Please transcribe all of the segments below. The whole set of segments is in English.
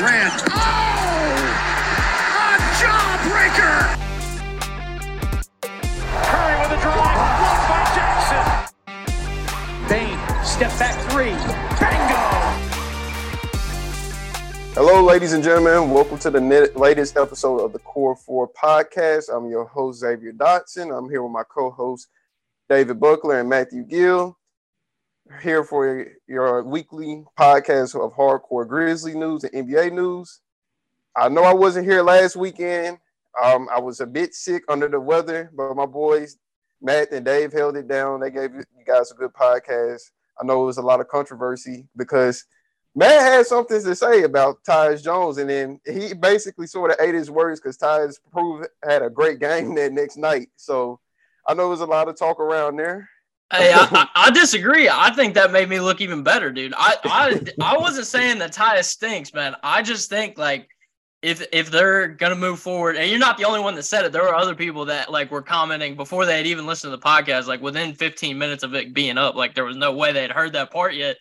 Morant. Oh! A jawbreaker! Curry with a drive, blocked by Jackson. Bane, step back three. Bingo! Hello, ladies and gentlemen. Welcome to the latest episode of the Core 4 podcast. I'm your host, Xavier Dotson. I'm here with my co host, David Buckler and Matthew Gill. Here for your weekly podcast of hardcore Grizzly news and NBA news. I know I wasn't here last weekend. Um, I was a bit sick under the weather, but my boys, Matt and Dave, held it down. They gave you guys a good podcast. I know it was a lot of controversy because Matt had something to say about Tyus Jones, and then he basically sort of ate his words because Tyus proved had a great game that next night. So I know there was a lot of talk around there. Hey, I, I, disagree. I think that made me look even better, dude. I, I I wasn't saying that Tyus stinks, man. I just think like if if they're gonna move forward, and you're not the only one that said it. There were other people that like were commenting before they had even listened to the podcast, like within 15 minutes of it being up. Like there was no way they had heard that part yet.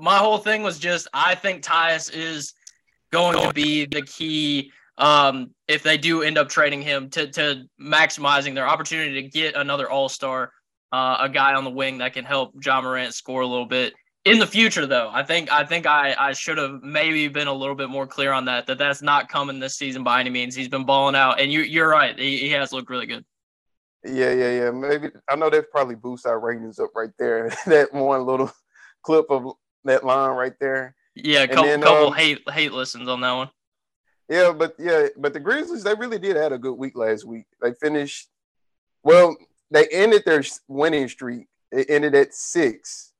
My whole thing was just I think Tyus is going to be the key um, if they do end up trading him to to maximizing their opportunity to get another All Star uh, a guy on the wing that can help Ja Morant score a little bit in the future. Though I think I think I I should have maybe been a little bit more clear on that that that's not coming this season by any means. He's been balling out, and you you're right. He, he has looked really good. Yeah, yeah, yeah. Maybe I know that probably boosts our ratings up right there. that one little clip of that line right there. Yeah, a couple, then, couple um, hate hate listens on that one. Yeah, but yeah, but the Grizzlies they really did have a good week last week. They finished well they ended their winning streak. It ended at six.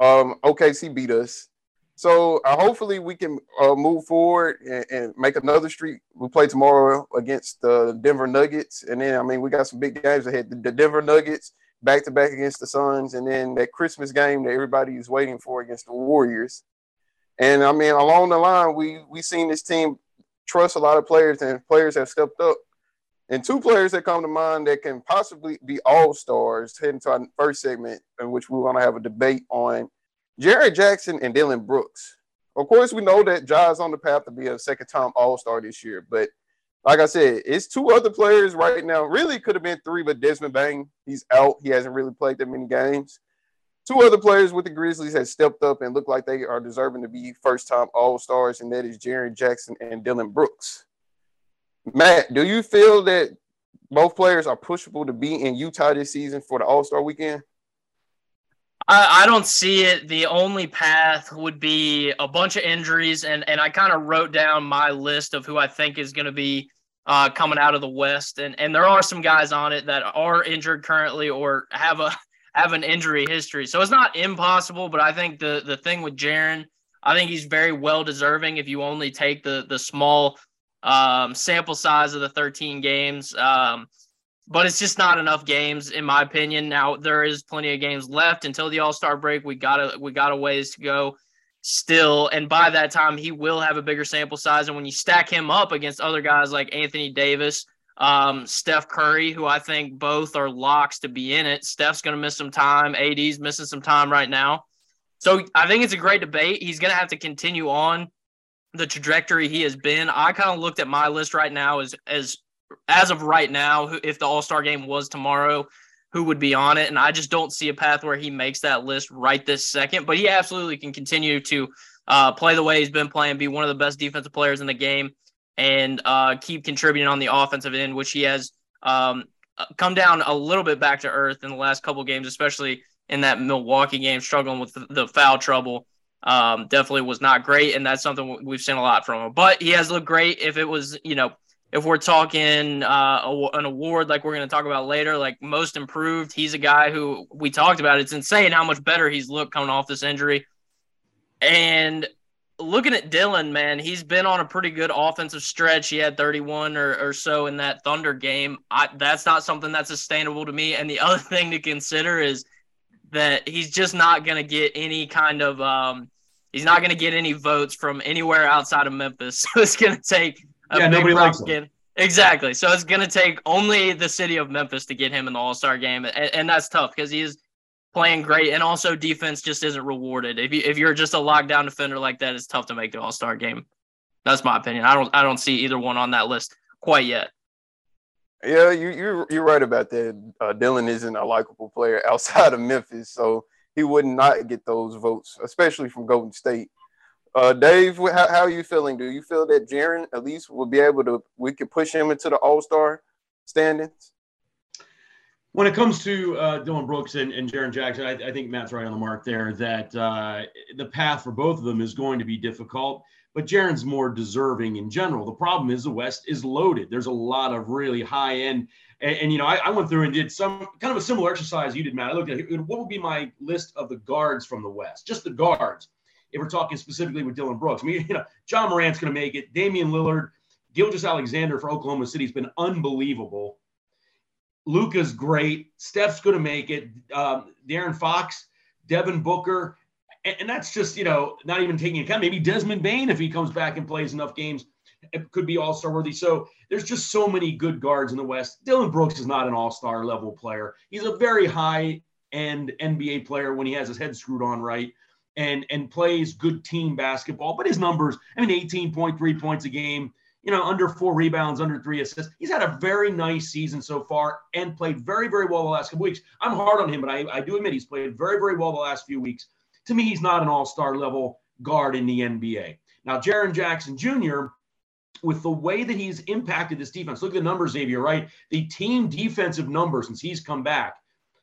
Um, OKC beat us. So uh, hopefully we can uh, move forward and, and, make another streak. We play tomorrow against the Denver Nuggets, and then I mean we got some big games ahead. The, Denver Nuggets back to back against the Suns, and then that Christmas game that everybody is waiting for against the Warriors. And I mean along the line, we we seen this team trust a lot of players, and players have stepped up and two players that come to mind that can possibly be all stars heading to our first segment, in which we want to have a debate on Jaren Jackson and Dillon Brooks. Of course, we know that Ja's on the path to be a second time all star this year, but like I said, it's two other players right now. Really could have been three, but Desmond Bane, he's out. He hasn't really played that many games. Two other players with the Grizzlies have stepped up and look like they are deserving to be first time all stars, and that is Jaren Jackson and Dillon Brooks. Matt, do you feel that both players are pushable to be in Utah this season for the All Star weekend? I, I, don't see it. The only path would be a bunch of injuries, and and I kind of wrote down my list of who I think is going to be uh, coming out of the West, and and there are some guys on it that are injured currently or have a have an injury history. So it's not impossible, but I think the the thing with Jaren, I think he's very well deserving if you only take the the small um, sample size of the 13 games. Um, but it's just not enough games, in my opinion. Now there is plenty of games left until the All Star break. We got a we got a ways to go still, and by that time he will have a bigger sample size. And when you stack him up against other guys like Anthony Davis, um, Steph Curry, who I think both are locks to be in it. Steph's going to miss some time. AD's missing some time right now. So I think it's a great debate. He's going to have to continue on the trajectory he has been. I kind of looked at my list right now as as as of right now, if the All Star game was tomorrow, who would be on it? And I just don't see a path where he makes that list right this second. But he absolutely can continue to uh, play the way he's been playing, be one of the best defensive players in the game, and uh, keep contributing on the offensive end, which he has um, come down a little bit back to earth in the last couple games, especially in that Milwaukee game, struggling with the, the foul trouble um, definitely was not great, and that's something we've seen a lot from him. But he has looked great. If it was, you know, if we're talking uh, an award like we're going to talk about later, like most improved, he's a guy who we talked about. It's insane how much better he's looked coming off this injury. And looking at Dillon, man, he's been on a pretty good offensive stretch. He had 31 or, or so in that Thunder game. I, that's not something that's sustainable to me. And the other thing to consider is that he's just not going to get any kind of um, He's not going to get any votes from anywhere outside of Memphis. So it's going to take a yeah, big likes him. Exactly. So it's going to take only the city of Memphis to get him in the All Star game, and, and that's tough because he is playing great, and also defense just isn't rewarded. If you if you're just a lockdown defender like that, it's tough to make the All Star game. That's my opinion. I don't I don't see either one on that list quite yet. Yeah, you you're you're right about that. Uh, Dillon isn't a likable player outside of Memphis, so he would not get those votes, especially from Golden State. Uh, Dave, how, how are you feeling? Do you feel that Jaren at least will be able to? We could push him into the All Star standings. When it comes to uh, Dillon Brooks and, and Jaren Jackson, I, I, think Matt's right on the mark there. That uh, the path for both of them is going to be difficult, but Jaren's more deserving in general. The problem is the West is loaded. There's a lot of really high end, and, and you know I, I, went through and did some kind of a similar exercise you did, Matt. I looked at what would be my list of the guards from the West, just the guards if we're talking specifically with Dillon Brooks. I mean, you know, Ja Morant's going to make it. Damian Lillard, Gilgeous-Alexander for Oklahoma City has been unbelievable. Luka's great. Steph's going to make it. Um, De'Aaron Fox, Devin Booker, and, that's just you know not even taking account maybe Desmond Bane if he comes back and plays enough games, it could be All Star worthy. So there's just so many good guards in the West. Dillon Brooks is not an All Star level player. He's a very high end NBA player when he has his head screwed on right and and plays good team basketball. But his numbers, I mean, 18.3 points a game, you know, under four rebounds, under three assists. He's had a very nice season so far and played very, very well the last couple weeks. I'm hard on him, but I, I do admit he's played very, very well the last few weeks. To me, he's not an all-star level guard in the NBA. Now, Jaren Jackson Jr., with the way that he's impacted this defense, look at the numbers, Xavier, right? The team defensive numbers since he's come back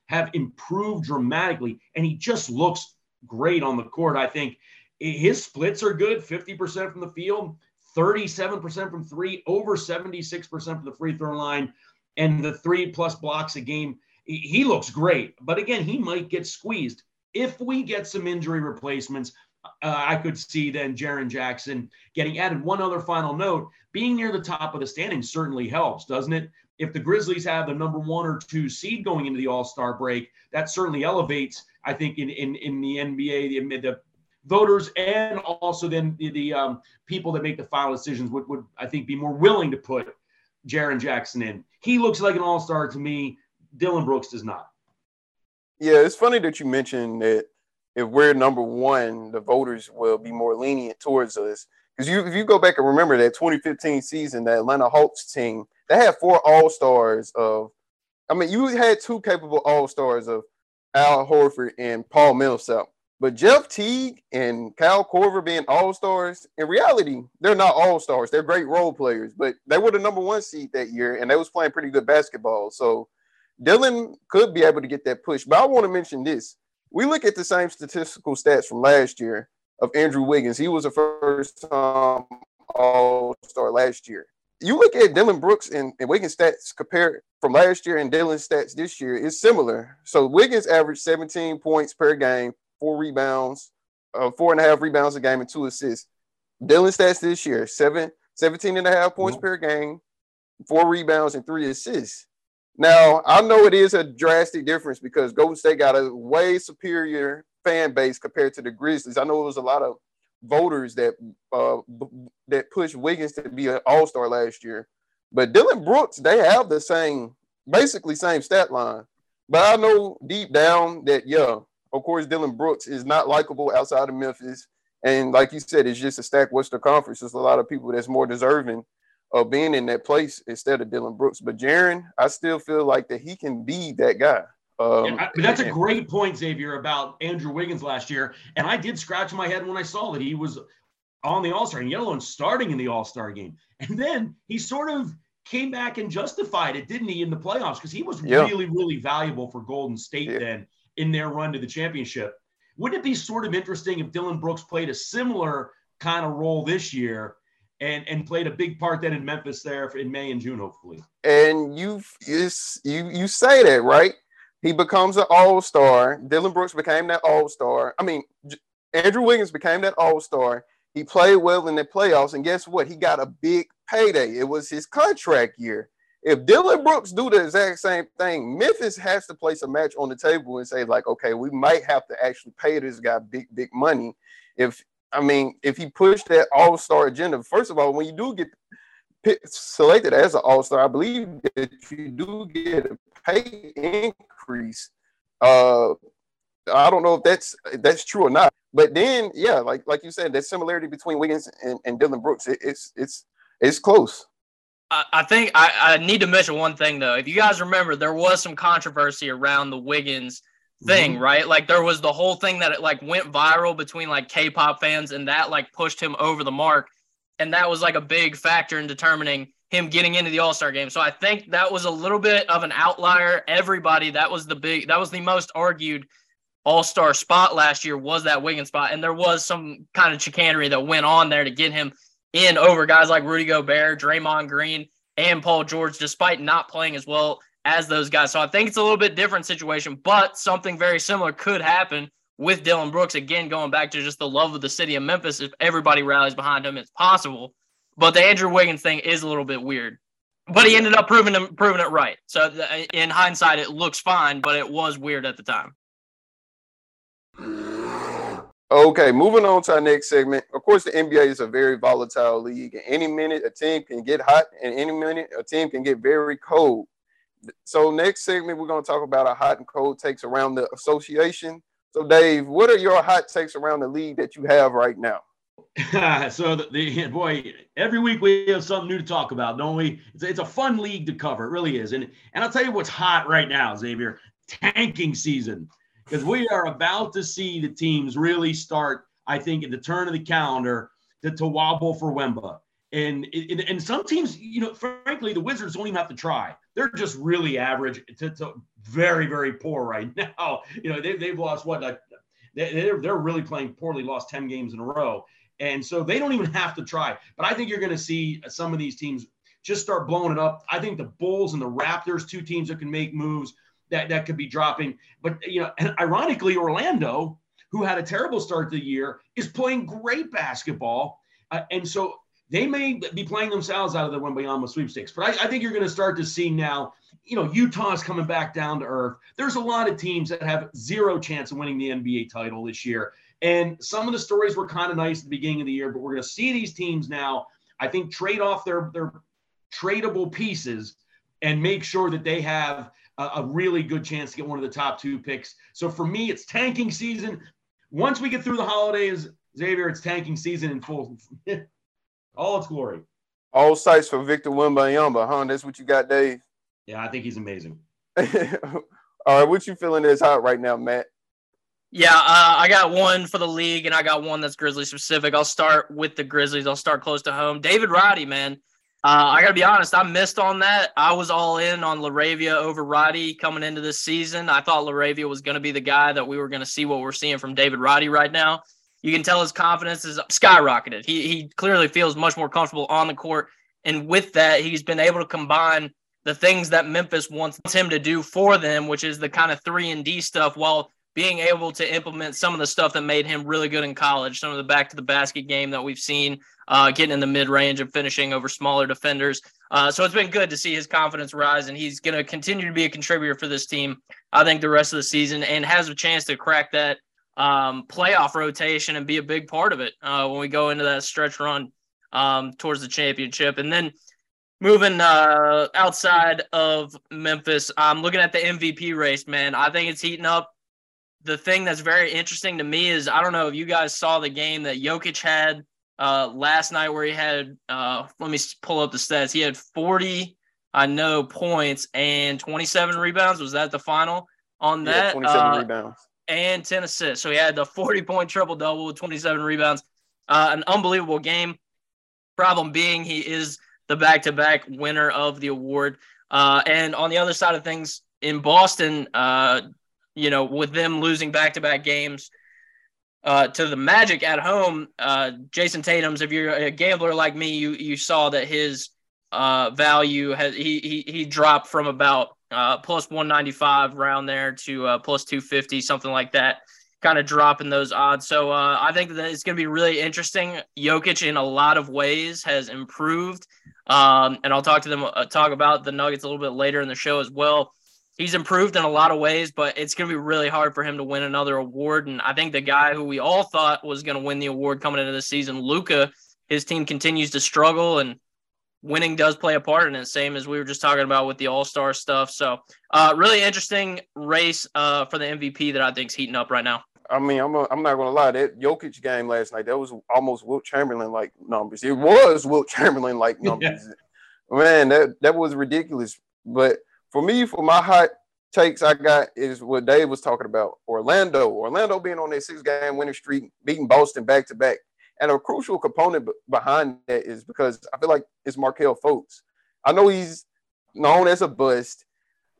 have improved dramatically, and he just looks great on the court. I think his splits are good 50% from the field, 37% from three, over 76% from the free throw line, and the three plus blocks a game. He looks great. But again, he might get squeezed. If we get some injury replacements, uh, I could see then Jaren Jackson getting added. One other final note being near the top of the standings certainly helps, doesn't it? If the Grizzlies have the number one or two seed going into the All Star break, that certainly elevates I think in in, in the NBA, the, the voters and also then the, the um, people that make the final decisions would, would I think be more willing to put Jaren Jackson in. He looks like an all star to me. Dillon Brooks does not. Yeah, it's funny that you mentioned that if we're number one, the voters will be more lenient towards us. Because you, if you go back and remember that 2015 season, that Atlanta Hawks team, they had four all stars of. I mean, you had two capable all stars of Al Horford and Paul Millsap. But Jeff Teague and Kyle Korver being all stars, in reality, they're not all stars. They're great role players, but they were the number one seed that year and they was playing pretty good basketball. So Dillon could be able to get that push. But I want to mention this. We look at the same statistical stats from last year of Andrew Wiggins. He was a first time all star last year you look at Dillon Brooks and, and Wiggins stats compared from last year and Dillon's stats this year, it's similar. So Wiggins averaged 17 points per game, four rebounds, uh, four and a half rebounds a game, and two assists. Dillon stats this year, seven, 17 and a half points mm-hmm. per game, four rebounds, and three assists. Now, I know it is a drastic difference because Golden State got a way superior fan base compared to the Grizzlies. I know it was a lot of voters that uh, that pushed Wiggins to be an All Star last year. But Dillon Brooks, they have the same, basically same stat line. But I know deep down that yeah, of course, Dillon Brooks is not likable outside of Memphis, and like you said, it's just a stacked Western Conference. There's a lot of people that's more deserving of being in that place instead of Dillon Brooks. But Jaren, I still feel like that he can be that guy. Um, yeah, but that's a great point, Xavier, about Andrew Wiggins last year. And I did scratch my head when I saw that he was on the All Star, and yellow and starting in the All Star game. And then he sort of came back and justified it, didn't he, in the playoffs? Because he was yeah. really, really valuable for Golden State yeah. then in their run to the championship. Wouldn't it be sort of interesting if Dillon Brooks played a similar kind of role this year and and played a big part then in Memphis there in May and June, hopefully? And you you you say that right? He becomes an all star. Dillon Brooks became that all star. I mean, Andrew Wiggins became that all star. He played well in the playoffs, and guess what? He got a big payday. It was his contract year. If Dillon Brooks do the exact same thing, Memphis has to place a match on the table and say, like, okay, we might have to actually pay this guy big, big money. If I mean, if he pushed that all star agenda, first of all, when you do get selected as an all star, I believe that you do get a pay increase. Uh, I don't know if that's that's true or not, But then, yeah, like like you said, that similarity between Wiggins and, and Dillon Brooks, it, it's it's it's close. I, I think I, I need to mention one thing though. If you guys remember, there was some controversy around the Wiggins thing, mm-hmm. right? Like there was the whole thing that it like went viral between like K-pop fans, and that like pushed him over the mark, and that was like a big factor in determining him getting into the All Star game. So I think that was a little bit of an outlier. Everybody that was the big that was the most argued all Star spot last year was that Wiggins spot. And there was some kind of chicanery that went on there to get him in over guys like Rudy Gobert, Draymond Green, and Paul George, despite not playing as well as those guys. So I think it's a little bit different situation, but something very similar could happen with Dillon Brooks. Again, going back to just the love of the city of Memphis. If everybody rallies behind him, it's possible. But the Andrew Wiggins thing is a little bit weird. But he ended up proving proving it right. So uh, in hindsight, it looks fine, but it was weird at the time. Okay, moving on to our next segment. Of course, the NBA is a very volatile league. Any minute, a team can get hot, and any minute, a team can get very cold. So, next segment, we're going to talk about our hot and cold takes around the association. So, Dave, what are your hot takes around the league that you have right now? so the, the, boy, every week we have something new to talk about, don't we? It's, it's a fun league to cover. It really is. And and I'll tell you what's hot right now, Xavier. Tanking season because we are about to see the teams really start, I think, at the turn of the calendar to, to wobble for Wemba. And, and, and some teams, you know, frankly, the Wizards don't even have to try. They're just really average to, to very, very poor right now. You know, they, they've lost what? Like, they're, they're really playing poorly, lost 10 games in a row. And so they don't even have to try. But I think you're going to see some of these teams just start blowing it up. I think the Bulls and the Raptors, two teams that can make moves that that could be dropping. But you know, and ironically, Orlando, who had a terrible start to the year, is playing great basketball, uh, and so they may be playing themselves out of the Wembanyama sweepstakes. But I, I think you're going to start to see now. You know, Utah's coming back down to earth. There's a lot of teams that have zero chance of winning the NBA title this year. And some of the stories were kind of nice at the beginning of the year, but we're going to see these teams now, I think, trade off their, their tradable pieces and make sure that they have a, a really good chance to get one of the top two picks. So for me, it's tanking season. Once we get through the holidays, Xavier, it's tanking season in full, all its glory. All sights for Victor Wembanyama, huh? That's what you got, Dave. Yeah, I think he's amazing. all right, what you feeling is hot right now, Matt? Yeah, uh, I got one for the league, and I got one that's Grizzly specific. I'll start with the Grizzlies. I'll start close to home. David Roddy, man, uh, I got to be honest, I missed on that. I was all in on LaRavia over Roddy coming into this season. I thought LaRavia was going to be the guy that we were going to see what we're seeing from David Roddy right now. You can tell his confidence is skyrocketed. He, he clearly feels much more comfortable on the court. And with that, he's been able to combine the things that Memphis wants him to do for them, which is the kind of three and D stuff, while being able to implement some of the stuff that made him really good in college, some of the back to the basket game that we've seen, uh, getting in the mid range and finishing over smaller defenders. Uh, so it's been good to see his confidence rise, and he's going to continue to be a contributor for this team, I think, the rest of the season, and has a chance to crack that um, playoff rotation and be a big part of it uh, when we go into that stretch run um, towards the championship. And then moving uh, outside of Memphis, I'm looking at the MVP race, man. I think it's heating up. The thing that's very interesting to me is I don't know if you guys saw the game that Jokic had uh, last night where he had, uh, let me pull up the stats. He had 40, I know, points and 27 rebounds. Was that the final on that? Yeah, 27 uh, rebounds. And 10 assists. So he had the 40 point triple double with 27 rebounds. Uh, an unbelievable game. Problem being, he is the back to back winner of the award. Uh, and on the other side of things, in Boston, uh, you know, with them losing back to back games, uh, to the Magic at home, uh, Jayson Tatum's. If you're a gambler like me, you you saw that his uh, value has he, he he dropped from about uh, plus 195 around there to uh, plus 250, something like that. Kind of dropping those odds. So uh, I think that it's going to be really interesting. Jokic, in a lot of ways, has improved, um, and I'll talk to them uh, talk about the Nuggets a little bit later in the show as well he's improved in a lot of ways, but it's going to be really hard for him to win another award. And I think the guy who we all thought was going to win the award coming into the season, Luka, his team continues to struggle and winning does play a part in it, same as we were just talking about with the All Star stuff. So, uh, really interesting race uh, for the MVP that I think is heating up right now. I mean, I'm a, I'm not gonna lie. That Jokic game last night, that was almost Wilt Chamberlain like numbers. It was Wilt Chamberlain like numbers. Yeah. Man, that that was ridiculous. But for me, for my hot takes, I got is what Dave was talking about. Orlando, Orlando being on their six game winning streak, beating Boston back to back, and a crucial component behind that is because I feel like it's Markelle Fultz. I know he's known as a bust.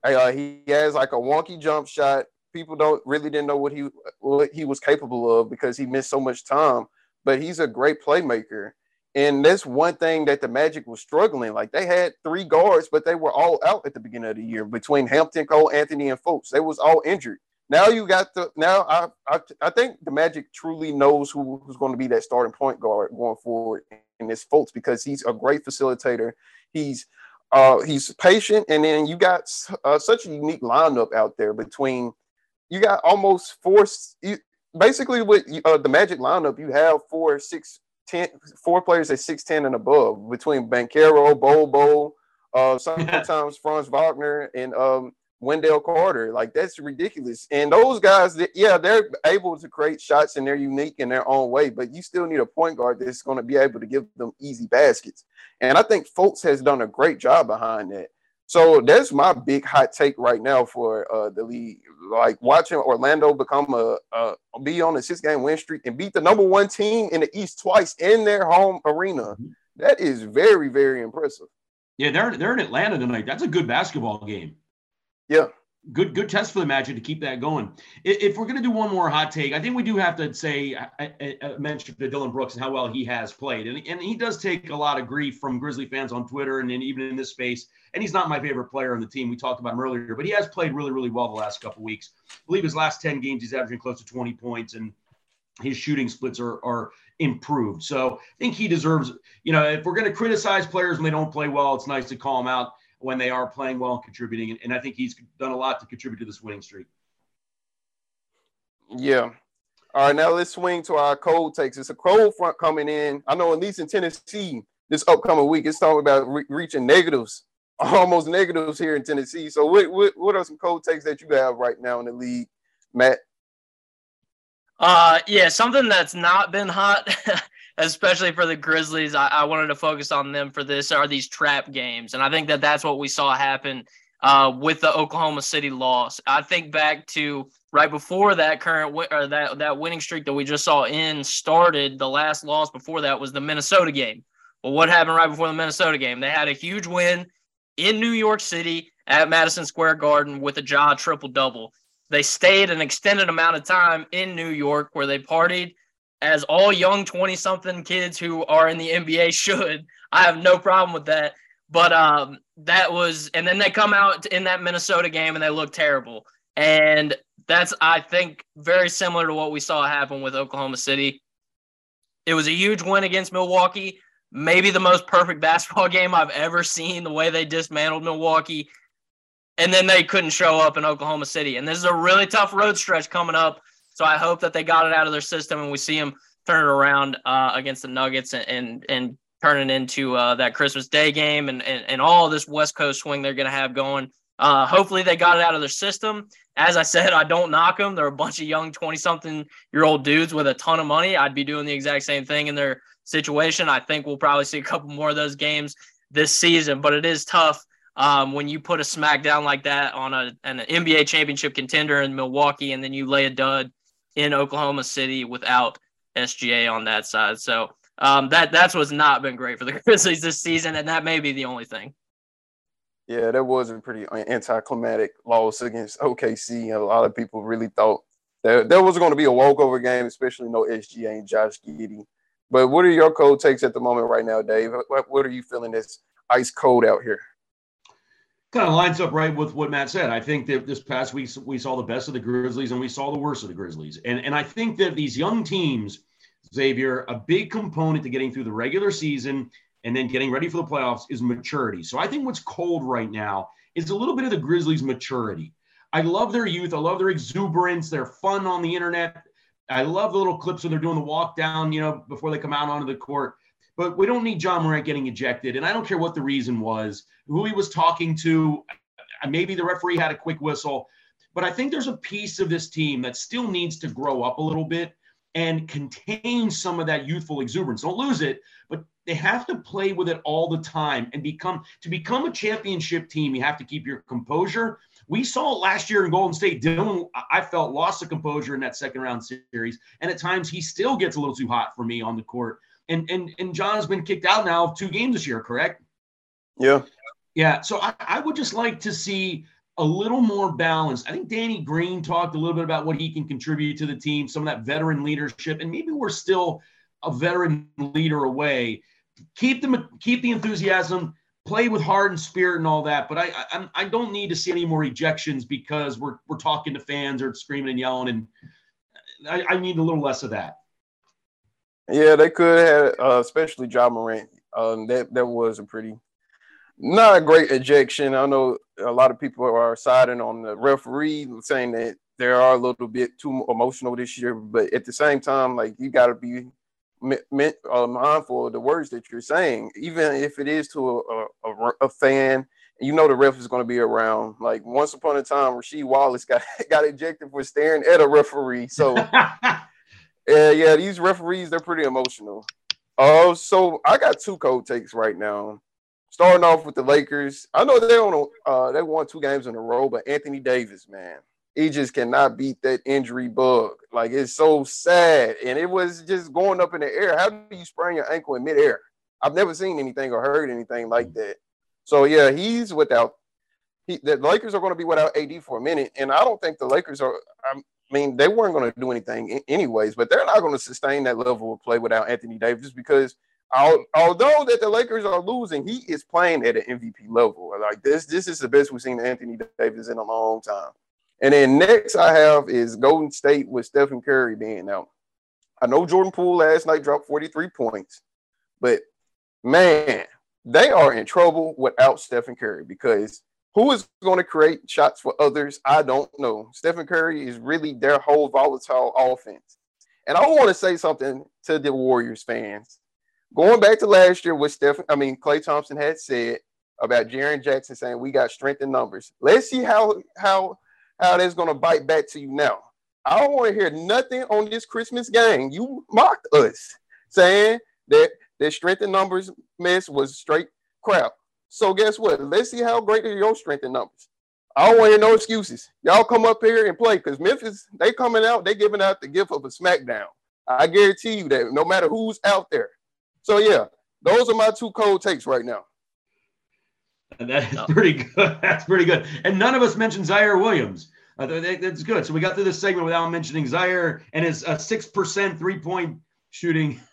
Uh, he has like a wonky jump shot people don't really didn't know what he what he was capable of because he missed so much time. But he's a great playmaker. And that's one thing that the Magic was struggling. Like they had three guards, but they were all out at the beginning of the year between Hampton, Cole, Anthony, and Fultz. They was all injured. Now you got the now I I, I think the Magic truly knows who, who's going to be that starting point guard going forward in this Fultz because he's a great facilitator. He's uh, he's patient, and then you got uh, such a unique lineup out there between you got almost four. You, basically, with uh, the Magic lineup, you have four, six, ten, four players at six ten and above between Banchero, Bol Bol, uh, sometimes Franz Wagner, and um, Wendell Carter. Like that's ridiculous. And those guys, yeah, they're able to create shots and they're unique in their own way, but you still need a point guard that's going to be able to give them easy baskets. And I think Fultz has done a great job behind that. So that's my big hot take right now for uh, the league. Like watching Orlando become a, a be on a six game win streak and beat the number one team in the East twice in their home arena. Mm-hmm. That is very very impressive. Yeah, they're they're in Atlanta tonight. That's a good basketball game. Yeah, good good test for the Magic to keep that going. If we're going to do one more hot take, I think we do have to say I, I, to Dillon Brooks and how well he has played, and and he does take a lot of grief from Grizzly fans on Twitter and even in this space. And he's not my favorite player on the team. We talked about him earlier, but he has played really really well the last couple weeks. I believe his last ten games he's averaging close to twenty points and. His shooting splits are, are improved. So I think he deserves, you know, if we're going to criticize players when they don't play well, it's nice to call them out when they are playing well and contributing. And, I think he's done a lot to contribute to this winning streak. Yeah. All right, now let's swing to our cold takes. It's a cold front coming in. I know at least in Tennessee this upcoming week, it's talking about re- reaching negatives, almost negatives here in Tennessee. So, what, what what are some cold takes that you have right now in the league, Matt? Uh, yeah, something that's not been hot especially for the Grizzlies. I, I, wanted to focus on them for this are these trap games, and I think that that's what we saw happen uh, with the Oklahoma City loss. I think back to right before that current or that that winning streak that we just saw in started. The last loss before that was the Minnesota game. Well, what happened right before the Minnesota game? They had a huge win in New York City at Madison Square Garden with a Ja triple double. They stayed an extended amount of time in New York where they partied as all young 20 something kids who are in the NBA should. I have no problem with that. But um, that was, and then they come out in that Minnesota game and they look terrible. And that's, I think, very similar to what we saw happen with Oklahoma City. It was a huge win against Milwaukee, maybe the most perfect basketball game I've ever seen, the way they dismantled Milwaukee. And then they couldn't show up in Oklahoma City. And this is a really tough road stretch coming up so I hope that they got it out of their system and we see them turn it around uh, against the Nuggets and and, and turn it into uh, that Christmas Day game and, and and all this West Coast swing they're going to have going. Uh, hopefully they got it out of their system. As I said, I don't knock them. They're a bunch of young 20 something year old dudes with a ton of money. I'd be doing the exact same thing in their situation. I think we'll probably see a couple more of those games this season, but it is tough um, when you put a smackdown like that on a, an NBA championship contender in Milwaukee and then you lay a dud in Oklahoma City without SGA on that side. So um, that that's what's not been great for the Grizzlies this season, and that may be the only thing. Yeah, that was a pretty anticlimactic loss against OKC. A lot of people really thought that there was going to be a walkover game, especially no SGA and Josh Giddey. But what are your cold takes at the moment right now, Dave? What, what are you feeling that's ice cold out here? Kind of lines up right with what Matt said. I think that this past week we saw the best of the Grizzlies and we saw the worst of the Grizzlies. And and I think that these young teams, Xavier, a big component to getting through the regular season and then getting ready for the playoffs is maturity. So I think what's cold right now is a little bit of the Grizzlies' maturity. I love their youth. I love their exuberance. They're fun on the internet. I love the little clips when they're doing the walk down, you know, before they come out onto the court. But we don't need Ja Morant getting ejected. And I don't care what the reason was, who he was talking to. Uh, maybe the referee had a quick whistle. But I think there's a piece of this team that still needs to grow up a little bit and contain some of that youthful exuberance. Don't lose it, but they have to play with it all the time and become to become a championship team. You have to keep your composure. We saw it last year in Golden State. Dillon, I felt lost the composure in that second round series, and at times he still gets a little too hot for me on the court. And and and Ja has been kicked out now of two games this year, correct? Yeah. Yeah. So I, I would just like to see a little more balance. I think Danny Green talked a little bit about what he can contribute to the team, some of that veteran leadership, and maybe we're still a veteran leader away. Keep the keep the enthusiasm, play with heart and spirit and all that. But I I, I don't need to see any more ejections because we're we're talking to fans or screaming and yelling, and I, I need a little less of that. Yeah, they could have, uh, especially Ja Morant. Um, that that was a pretty not a great ejection. I know a lot of people are siding on the referee, saying that they are a little bit too emotional this year. But at the same time, like you got to be uh, mindful of the words that you're saying, even if it is to a, a, a fan. You know the ref is going to be around. Like once upon a time, Rasheed Wallace got got ejected for staring at a referee. So, yeah, yeah, these referees they're pretty emotional. Oh, uh, so I got two cold takes right now starting off with the Lakers. I know they on uh, they won two games in a row, but Anthony Davis, man, he just cannot beat that injury bug. Like it's so sad, and it was just going up in the air. How do you sprain your ankle in midair? I've never seen anything or heard anything like that. So yeah, he's without. He, the Lakers are going to be without AD for a minute, and I don't think the Lakers are. I mean, they weren't going to do anything anyways, but they're not going to sustain that level of play without Anthony Davis because although that the Lakers are losing, he is playing at an MVP level. Like this, this is the best we've seen Anthony Davis in a long time. And then next I have is Golden State with Stephen Curry being out. I know Jordan Poole last night dropped 43 points, but man, they are in trouble without Stephen Curry because who is going to create shots for others? I don't know. Stephen Curry is really their whole volatile offense. And I want to say something to the Warriors fans going back to last year, what Stephen, I mean, Klay Thompson had said about Jaren Jackson saying we got strength in numbers. Let's see how how how that's gonna bite back to you now. I don't want to hear nothing on this Christmas game. You mocked us saying that that strength in numbers mess was straight crap. So guess what? Let's see how great are your strength in numbers. I don't want to hear no excuses. Y'all come up here and play because Memphis, they coming out, they giving out the gift of a smackdown. I guarantee you that no matter who's out there, so yeah, those are my two cold takes right now. That is pretty good. That's pretty good. And none of us mentioned Ziaire Williams. Uh, that's good. So we got through this segment without mentioning Ziaire and his uh, six percent three point shooting.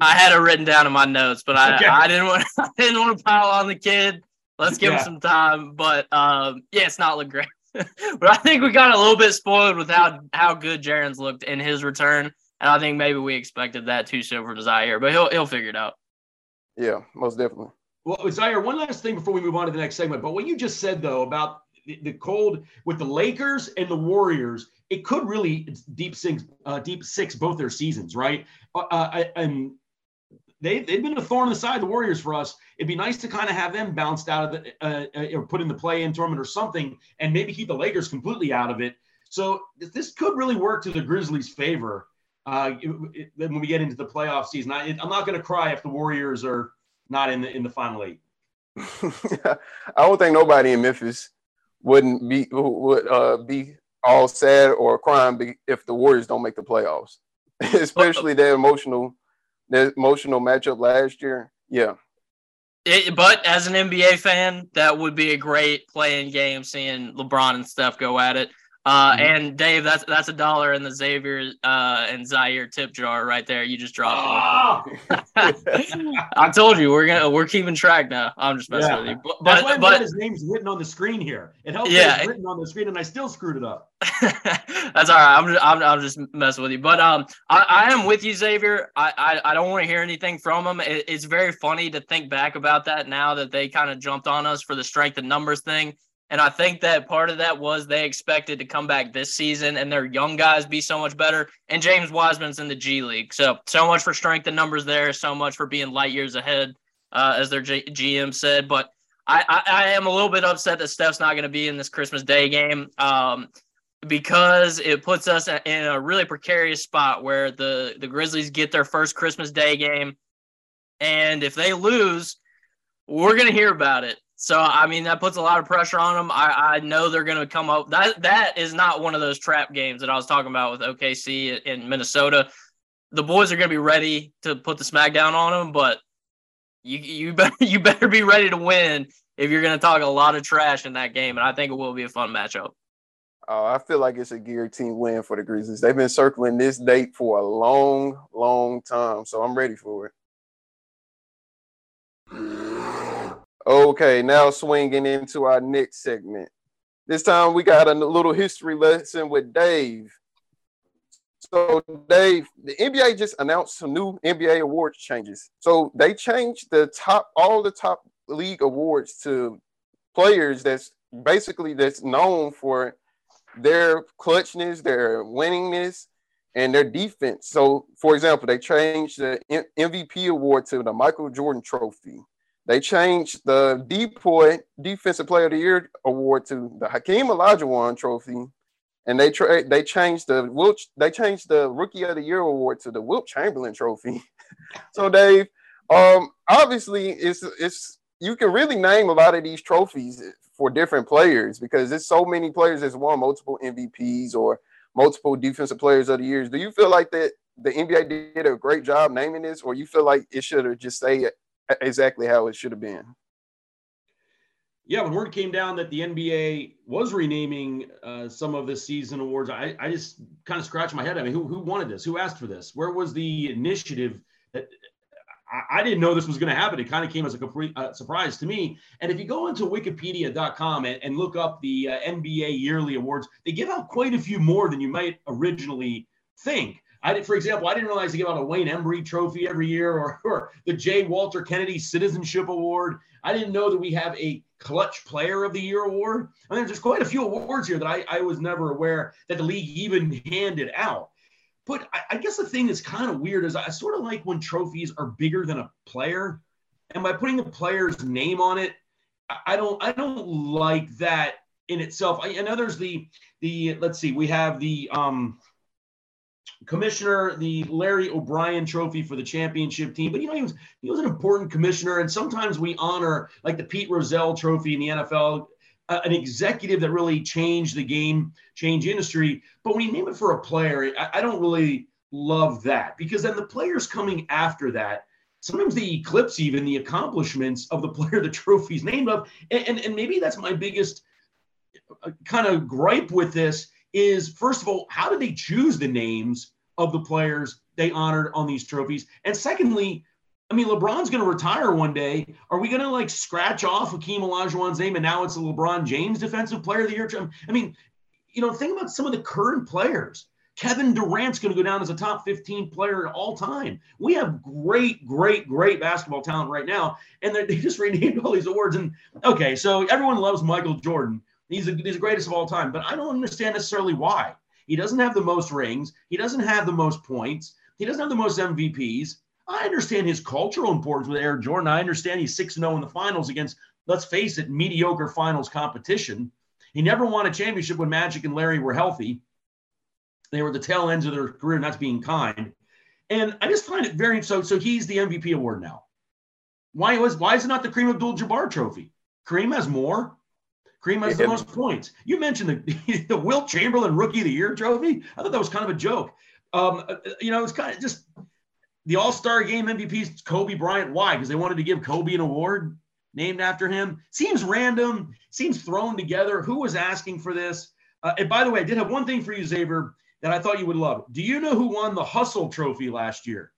I had it written down in my notes, but I, okay. I didn't want I didn't want to pile on the kid. Let's give yeah. him some time. But um, yeah, it's not look great. but I think we got a little bit spoiled with how how good Jaren's looked in his return. And I think maybe we expected that too so for Ziaire, but he'll he'll figure it out. Yeah, most definitely. Well, Zaire, one last thing before we move on to the next segment. But what you just said though about the, the cold with the Lakers and the Warriors, it could really deep six, uh, deep six both their seasons, right? Uh, uh and they they've been a thorn in the side of the Warriors for us. It'd be nice to kind of have them bounced out of the uh, uh, or put in the play in tournament or something, and maybe keep the Lakers completely out of it. So this could really work to the Grizzlies' favor uh, when we get into the playoff season. I, am not going to cry if the Warriors are not in the in the final eight. I don't think nobody in Memphis wouldn't be would uh, be all sad or crying if the Warriors don't make the playoffs, especially their emotional their emotional matchup last year. Yeah. It, but as an NBA fan, that would be a great playing game seeing LeBron and Steph go at it. Uh, mm-hmm. and Dave, that's that's a dollar in the Xavier uh, and Ziaire tip jar right there. You just dropped oh! I told you we're gonna we're keeping track now. I'm just messing yeah. with you. But that's but, but his name's written on the screen here. It helps yeah, written on the screen, and I still screwed it up. that's all right. I'm just I'm, I'm just messing with you. But um, I, I am with you, Xavier. I I, I don't want to hear anything from him. It, it's very funny to think back about that now that they kind of jumped on us for the strength and numbers thing and I think that part of that was they expected to come back this season and their young guys be so much better. And James Wiseman's in the G League. So, so much for strength and numbers there. So much for being light years ahead, uh, as their G- GM said. But I, I, I, am a little bit upset that Steph's not going to be in this Christmas Day game. Um, because it puts us in a really precarious spot where the the Grizzlies get their first Christmas Day game, and if they lose, we're gonna hear about it. So I mean that puts a lot of pressure on them. I, I know they're gonna come up. That that is not one of those trap games that I was talking about with OKC in Minnesota. The boys are gonna be ready to put the smackdown on them, but you you better you better be ready to win if you're gonna talk a lot of trash in that game. And I think it will be a fun matchup. Oh, I feel like it's a guaranteed win for the Grizzlies. They've been circling this date for a long, long time, so I'm ready for it. Okay, now swinging into our next segment. This time we got a little history lesson with Dave. So, Dave, the NBA just announced some new NBA awards changes. So they changed the top, all the top league awards to players that's basically that's known for their clutchness, their winningness, and their defense. So, for example, they changed the MVP award to the Michael Jordan Trophy. They changed the DPOY Defensive Player of the Year award to the Hakeem Olajuwon Trophy, and they tra- they changed the Wilt they changed the Rookie of the Year award to the Wilt Chamberlain Trophy. so, Dave, um, obviously, it's it's you can really name a lot of these trophies for different players because there's so many players that's won multiple MVPs or multiple defensive players of the years. Do you feel like that the NBA did a great job naming this, or you feel like it should have just say exactly how it should have been? Yeah, when word came down that the NBA was renaming uh, some of the season awards, I, I just kind of scratched my head. I mean, who, who wanted this? Who asked for this? Where was the initiative that I, didn't know this was going to happen. It kind of came as a complete uh, surprise to me. And if you go into wikipedia.com and, and look up the uh, NBA yearly awards, they give out quite a few more than you might originally think. I did, for example, I didn't realize they give out a Wayne Embry Trophy every year or, or the J. Walter Kennedy Citizenship Award. I didn't know that we have a Clutch Player of the Year award. I mean, there's quite a few awards here that I, I was never aware that the league even handed out. But I, I guess the thing that's kind of weird is I sort of like when trophies are bigger than a player, and by putting a player's name on it, I don't I don't like that in itself. I, I know there's the the let's see, we have the um commissioner, the Larry O'Brien Trophy for the championship team. But you know, he was he was an important commissioner, and sometimes we honor like the Pete Rozelle Trophy in the NFL uh, an executive that really changed the game, change industry. But when you name it for a player, I, I don't really love that because then the players coming after that sometimes they eclipse even the accomplishments of the player the trophy's named of. And, and, and maybe that's my biggest uh, kind of gripe with this is first of all, how did they choose the names of the players they honored on these trophies? And secondly, I mean, LeBron's going to retire one day. Are we going to like scratch off Hakeem Olajuwon's name and now it's a LeBron James Defensive Player of the Year? I mean, you know, think about some of the current players. Kevin Durant's going to go down as a top 15 player of all time. We have great, great, great basketball talent right now, and they just renamed all these awards. And okay, so everyone loves Michael Jordan. He's, a, he's the greatest of all time, but I don't understand necessarily why. He doesn't have the most rings. He doesn't have the most points. He doesn't have the most MVPs. I understand his cultural importance with Air Jordan. I understand he's 6 0 in the finals against, let's face it, mediocre finals competition. He never won a championship when Magic and Larry were healthy. They were the tail ends of their career, that's being kind. And I just find it very so. So he's the MVP award now. Why was why is it not the Kareem Abdul-Jabbar Trophy? Kareem has more. Kareem has the most points. You mentioned the the Wilt Chamberlain Rookie of the Year trophy. I thought that was kind of a joke. Um, uh, you know, it's kind of just the All Star Game MVP Kobe Bryant. Why? Because they wanted to give Kobe an award named after him. Seems random. Seems thrown together. Who was asking for this? Uh, and by the way, I did have one thing for you, Xavier, that I thought you would love. Do you know who won the Hustle Trophy last year?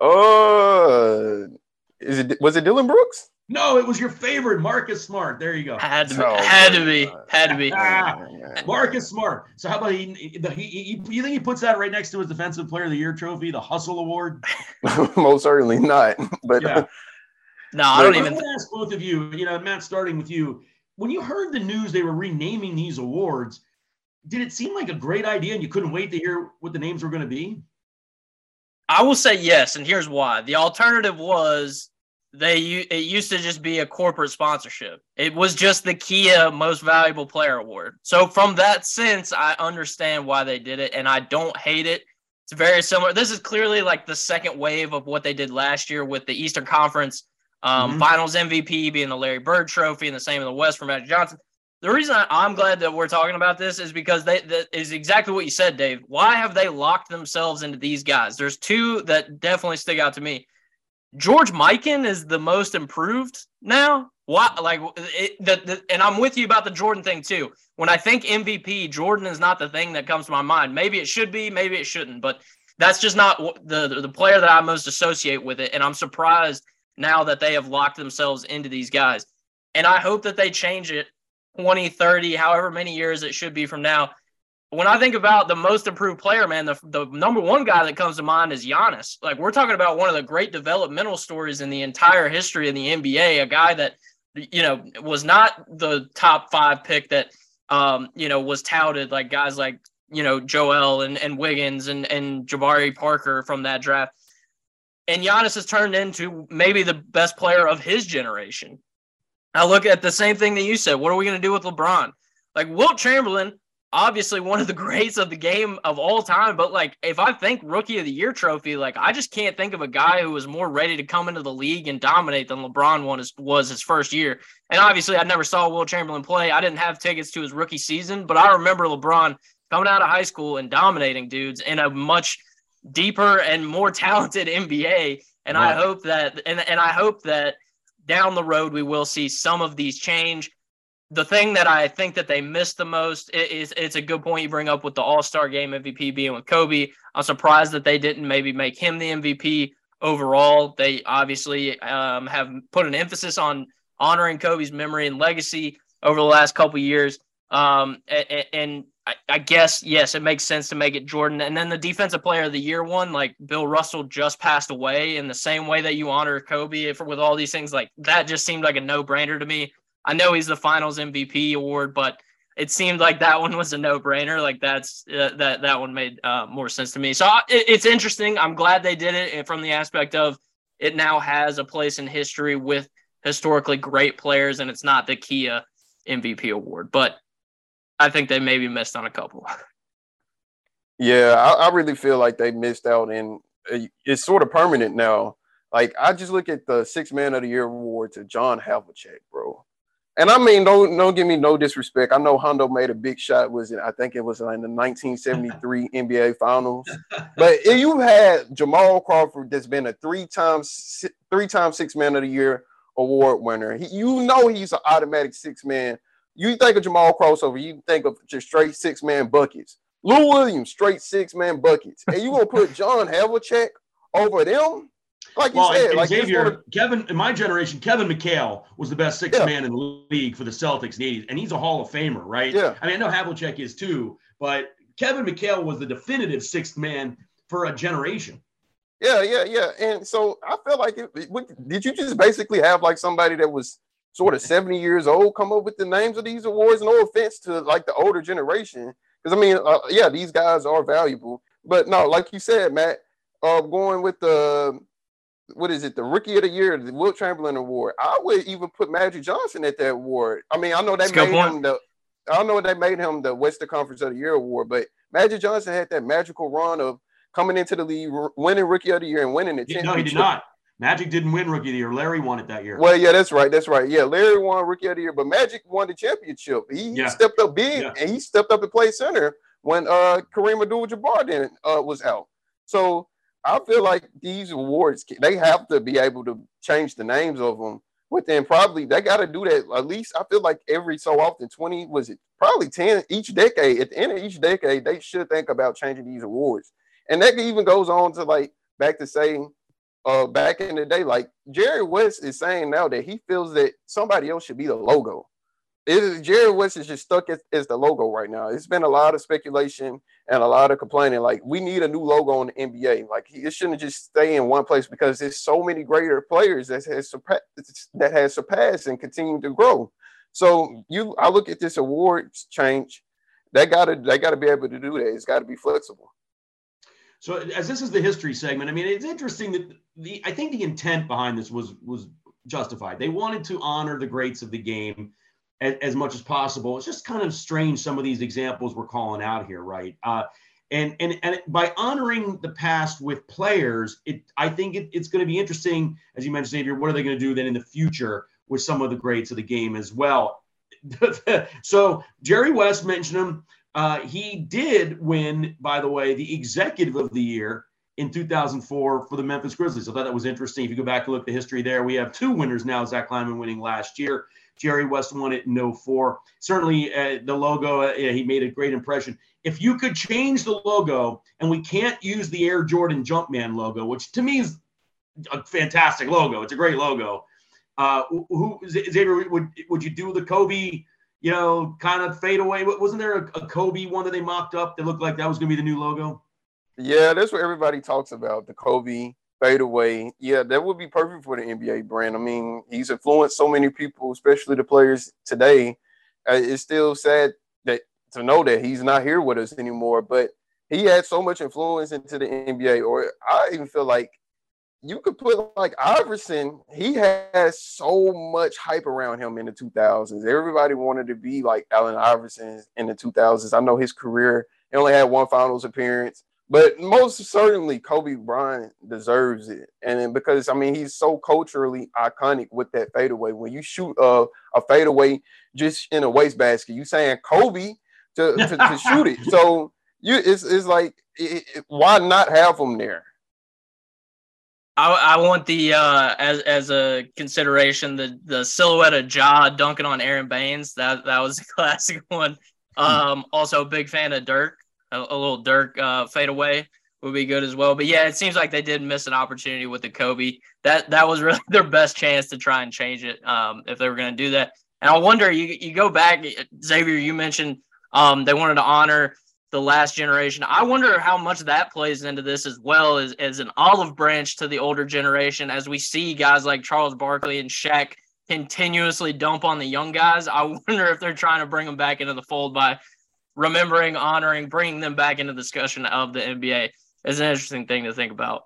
Uh, is it was it Dillon Brooks? No, it was your favorite, Marcus Smart. There you go. Had to be. Oh, had to be. Had to be. Ah, Marcus Smart. So how about he, he, he, You think he puts that right next to his Defensive Player of the Year trophy, the Hustle Award? Most certainly not. But yeah. no, I don't even. I want to ask both of you. You know, Matt, starting with you. When you heard the news they were renaming these awards, did it seem like a great idea, and you couldn't wait to hear what the names were going to be? I will say yes, and here's why. The alternative was they it used to just be a corporate sponsorship. It was just the Kia Most Valuable Player Award. So from that sense, I understand why they did it, and I don't hate it. It's very similar. This is clearly like the second wave of what they did last year with the Eastern Conference um, mm-hmm. Finals MVP being the Larry Bird Trophy, and the same in the West for Magic Johnson. The reason I'm glad that we're talking about this is because they that is exactly what you said, Dave. Why have they locked themselves into these guys? There's two that definitely stick out to me. George Mikan is the most improved now. Why? Like, it, the, the, and I'm with you about the Jordan thing too. When I think MVP, Jordan is not the thing that comes to my mind. Maybe it should be, maybe it shouldn't, but that's just not the the player that I most associate with it. And I'm surprised now that they have locked themselves into these guys. And I hope that they change it 20, 30, however many years it should be from now when I think about the most improved player, man, the, the number one guy that comes to mind is Giannis. Like we're talking about one of the great developmental stories in the entire history of the NBA. A guy that you know was not the top five pick that um, you know was touted like guys like you know Joel and, and Wiggins and and Jabari Parker from that draft. And Giannis has turned into maybe the best player of his generation. I look at the same thing that you said. What are we going to do with LeBron? Like Wilt Chamberlain obviously one of the greats of the game of all time. But like, if I think rookie of the year trophy, like I just can't think of a guy who was more ready to come into the league and dominate than LeBron was, was his first year. And obviously, I never saw Wilt Chamberlain play. I didn't have tickets to his rookie season, but I remember LeBron coming out of high school and dominating dudes in a much deeper and more talented NBA. And I hope that, and, and I hope that down the road we will see some of these change the thing that I think that they missed the most is it's a good point you bring up with the All Star Game MVP being with Kobe. I'm surprised that they didn't maybe make him the MVP overall. They obviously um, have put an emphasis on honoring Kobe's memory and legacy over the last couple years. Um, and, and I, I, guess yes, it makes sense to make it Jordan. And then the Defensive Player of the Year one, like Bill Russell just passed away, in the same way that you honor Kobe if, with all these things, like that just seemed like a no brainer to me. I know he's the Finals MVP award, but it seemed like that one was a no-brainer. Like that's uh, that that one made uh, more sense to me. So uh, it, it's interesting. I'm glad they did it from the aspect of it now has a place in history with historically great players, and it's not the Kia MVP award. But I think they maybe missed on a couple. Yeah, I, I really feel like they missed out, and it's sort of permanent now. Like I just look at the six man of the year award to John Havlicek, bro. And I mean, don't don't give me no disrespect. I know Hondo made a big shot. Was it? I think it was in the 1973 NBA Finals. But if you had Jamal Crawford, that's been a three times three times six man of the year award winner, he, you know he's an automatic six man. You think of Jamal crossover, you think of just straight six man buckets. Lou Williams, straight six man buckets, and you gonna put John Havlicek over them? Like well, you said, like Xavier, Kevin, in my generation, Kevin McHale was the best six yeah. man in the league for the Celtics in the 80s, and he's a Hall of Famer, right? Yeah. I mean, I know Havlicek is too, but Kevin McHale was the definitive sixth man for a generation. Yeah, yeah, yeah. And so I felt like it, it, did you just basically have like somebody that was sort of 70 years old come up with the names of these awards? No offense to like the older generation. Because I mean, uh, yeah, these guys are valuable. But no, like you said, Matt, uh, going with the what is it, the rookie of the year, the Wilt Chamberlain Award. I would even put Magic Johnson at that award. I mean, I know they made him the I know they made him the Western Conference of the Year award, but Magic Johnson had that magical run of coming into the league, winning Rookie of the Year and winning it. No, he did not. Magic didn't win Rookie of the Year. Larry won it that year. Well, yeah, that's right. That's right. Yeah, Larry won Rookie of the Year, but Magic won the championship. He, yeah. stepped up big yeah. and he stepped up to play center when uh Kareem Abdul-Jabbar uh, was out. So I feel like these awards they have to be able to change the names of them within probably they got to do that at least. I feel like every so often, twenty was it probably ten each decade. At the end of each decade, they should think about changing these awards, and that even goes on to like back to saying. Uh, back in the day, like Jerry West is saying now that he feels that somebody else should be the logo it is Jerry West is just stuck as, as, the logo right now. It's been a lot of speculation and a lot of complaining. Like we need a new logo on the NBA. Like it shouldn't just stay in one place because there's so many greater players that has surpassed that has surpassed and continue to grow. So you, I look at this awards change. They gotta they gotta be able to do that. It's got to be flexible. So as this is the history segment, I mean, it's interesting that the I think the intent behind this was was justified. They wanted to honor the greats of the game as, as, much as possible. It's just kind of strange some of these examples we're calling out here, right? Uh, and and and by honoring the past with players, it I think it, it's going to be interesting, as you mentioned, Xavier. What are they going to do then in the future with some of the greats of the game as well? so Jerry West mentioned him. Uh, he did win, by the way, the executive of the year in 2004 for the Memphis Grizzlies. I thought that was interesting. If you go back and look at the history there, we have two winners now. Zach Kleiman winning last year. Jerry West won it in 04. Certainly, uh, the logo, uh, he made a great impression. If you could change the logo, and we can't use the Air Jordan Jumpman logo, which to me is a fantastic logo. It's a great logo. Uh, who Xavier would would you do the Kobe? You know, kind of fade away. Wasn't there a, a Kobe one that they mocked up that looked like that was going to be the new logo? Yeah, that's what everybody talks about. The Kobe fadeaway. Yeah, that would be perfect for the NBA brand. I mean, he's influenced so many people, especially the players today. Uh, it's still sad that to know that he's not here with us anymore, but he had so much influence into the NBA. Or I even feel like you could put like Iverson. He has so much hype around him in the 2000s. Everybody wanted to be like Allen Iverson in the 2000s. I know his career. He only had one Finals appearance but most certainly, Kobe Bryant deserves it, and because I mean he's so culturally iconic with that fadeaway. When you shoot a, a fadeaway just in a wastebasket, you saying Kobe to, to, to shoot it. So you, it's it's like it, it, why not have him there? I, I want the uh, as as a consideration the the silhouette of Ja dunking on Aron Baynes. That that was a classic one. Hmm. Um, also, a big fan of Dirk a, a little Dirk uh, fade away would be good as well. But yeah, it seems like they did miss an opportunity with the Kobe. That that was really their best chance to try and change it um, if they were going to do that. And I wonder, you you go back, Xavier, you mentioned um, they wanted to honor the last generation. I wonder how much that plays into this as well as, as an olive branch to the older generation as we see guys like Charles Barkley and Shaq continuously dump on the young guys. I wonder if they're trying to bring them back into the fold by remembering, honoring, bringing them back into discussion of the NBA is an interesting thing to think about.